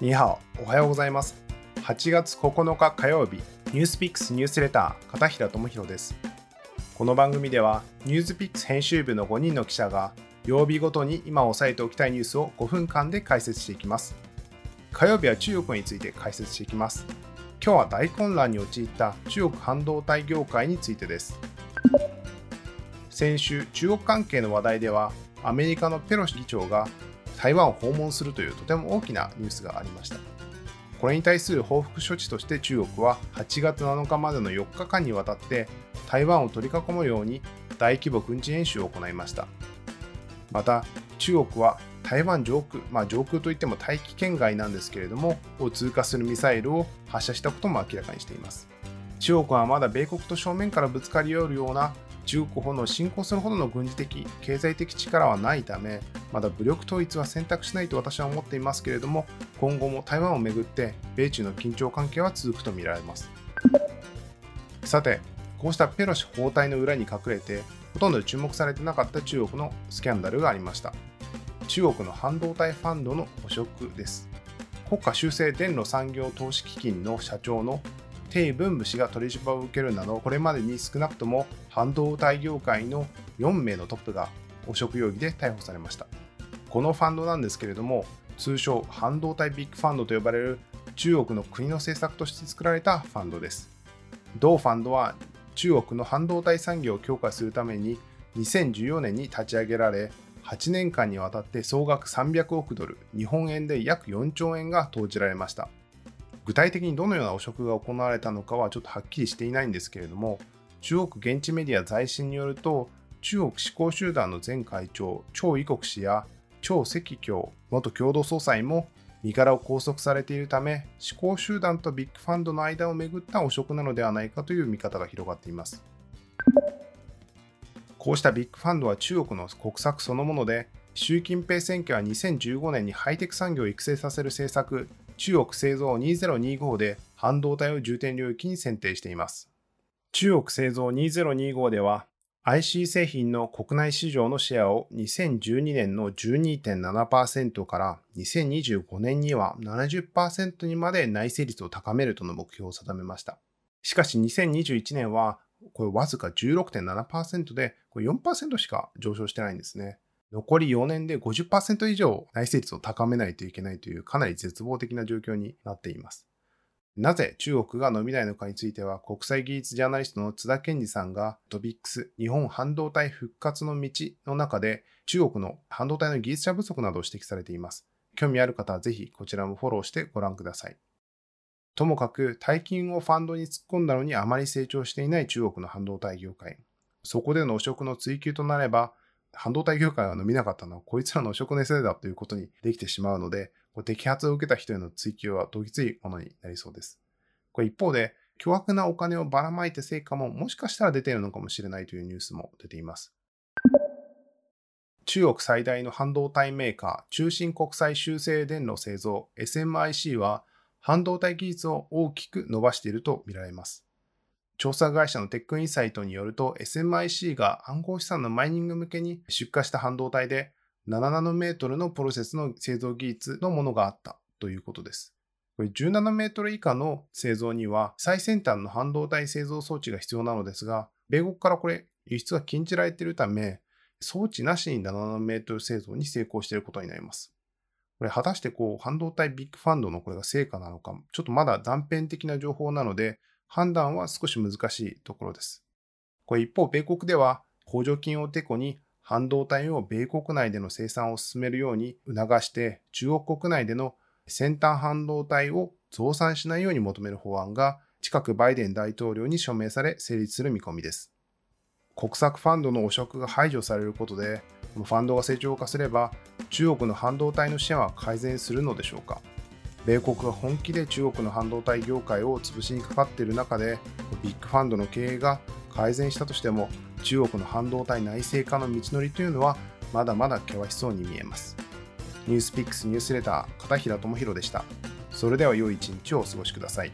にはお、おはようございます。8月9日火曜日、ニュースピックスニュースレター、片平智弘です。この番組では、ニュースピックス編集部の5人の記者が、曜日ごとに今押さえておきたいニュースを5分間で解説していきます。火曜日は中国について解説していきます。今日は大混乱に陥った中国半導体業界についてです。先週、中国関係の話題では、アメリカのペロシ議長が台湾を訪問するというとても大きなニュースがありました。これに対する報復処置として中国は8月7日までの4日間にわたって台湾を取り囲むように大規模軍事演習を行いました。また中国は台湾上空、まあ、上空といっても大気圏外なんですけれども、を通過するミサイルを発射したことも明らかにしています。中国はまだ米国と正面からぶつかり合うような中国法の侵攻するほどの軍事的、経済的力はないため、まだ武力統一は選択しないと私は思っていますけれども、今後も台湾をめぐって米中の緊張関係は続くとみられます。さて、こうしたペロシ包帯の裏に隠れて、ほとんど注目されてなかった中国のスキャンダルがありました。中国の半導体ファンドの汚職です。国家修正電路産業投資基金の社長の鄭文武氏が取り調べを受けるなど、これまでに少なくとも半導体業界の4名のトップが汚職容疑で逮捕されました。このファンドなんですけれども、通称半導体ビッグファンドと呼ばれる中国の国の政策として作られたファンドです。同ファンドは中国の半導体産業を強化するために2014年に立ち上げられ、8年間にわたって総額300億ドル、日本円で約4兆円が投じられました。具体的にどのような汚職が行われたのかはちょっとはっきりしていないんですけれども、中国現地メディア在信によると、中国思考集団の前会長、張異国氏や張石京元共同総裁も身柄を拘束されているため、思考集団とビッグファンドの間をめぐった汚職なのではないかという見方が広がっています。こうしたビッグファンドは中国の国策そのもので、習近平選挙は2015年にハイテク産業を育成させる政策、中国製造2025で半導体を重点領域に選定しています。中国製造2025では IC 製品の国内市場のシェアを2012年の12.7%から2025年には70%にまで内製率を高めるとの目標を定めました。しかし2021年はこれわずか16.7%でこれ4%しか上昇してないんですね。残り4年で50%以上内製率を高めないといけないというかなり絶望的な状況になっています。なぜ中国が伸びないのかについては、国際技術ジャーナリストの津田健二さんがトビックス日本半導体復活の道の中で中国の半導体の技術者不足などを指摘されています。興味ある方はぜひこちらもフォローしてご覧ください。ともかく大金をファンドに突っ込んだのにあまり成長していない中国の半導体業界。そこでの汚職の追求となれば、半導体業界が伸びなかったのはこいつらの汚職のせいだということにできてしまうので、摘発を受けた人への追及はどぎついものになりそうです。これ一方で、巨額なお金をばらまいた成果ももしかしたら出ているのかもしれないというニュースも出ています。中国最大の半導体メーカー、中心国際修正電路製造 SMIC は、半導体技術を大きく伸ばしているとみられます。調査会社のテックインサイトによると SMIC が暗号資産のマイニング向けに出荷した半導体で7ナノメートルのプロセスの製造技術のものがあったということです。これ10ナノメートル以下の製造には最先端の半導体製造装置が必要なのですが、米国からこれ輸出が禁じられているため、装置なしに7ナノメートル製造に成功していることになります。これ果たしてこう半導体ビッグファンドのこれが成果なのか、ちょっとまだ断片的な情報なので、判断は少し難しいところです。これ一方、米国では補助金をてこに半導体を米国内での生産を進めるように促して中国国内での先端半導体を増産しないように求める法案が近くバイデン大統領に署名され成立する見込みです。国策ファンドの汚職が排除されることで、このファンドが成長化すれば中国の半導体のシェアは改善するのでしょうか米国が本気で中国の半導体業界を潰しにかかっている中で、ビッグファンドの経営が改善したとしても、中国の半導体内製化の道のりというのは、まだまだ険しそうに見えます。ニュースピックスニュースレター、片平智弘でした。それでは良い一日をお過ごしください。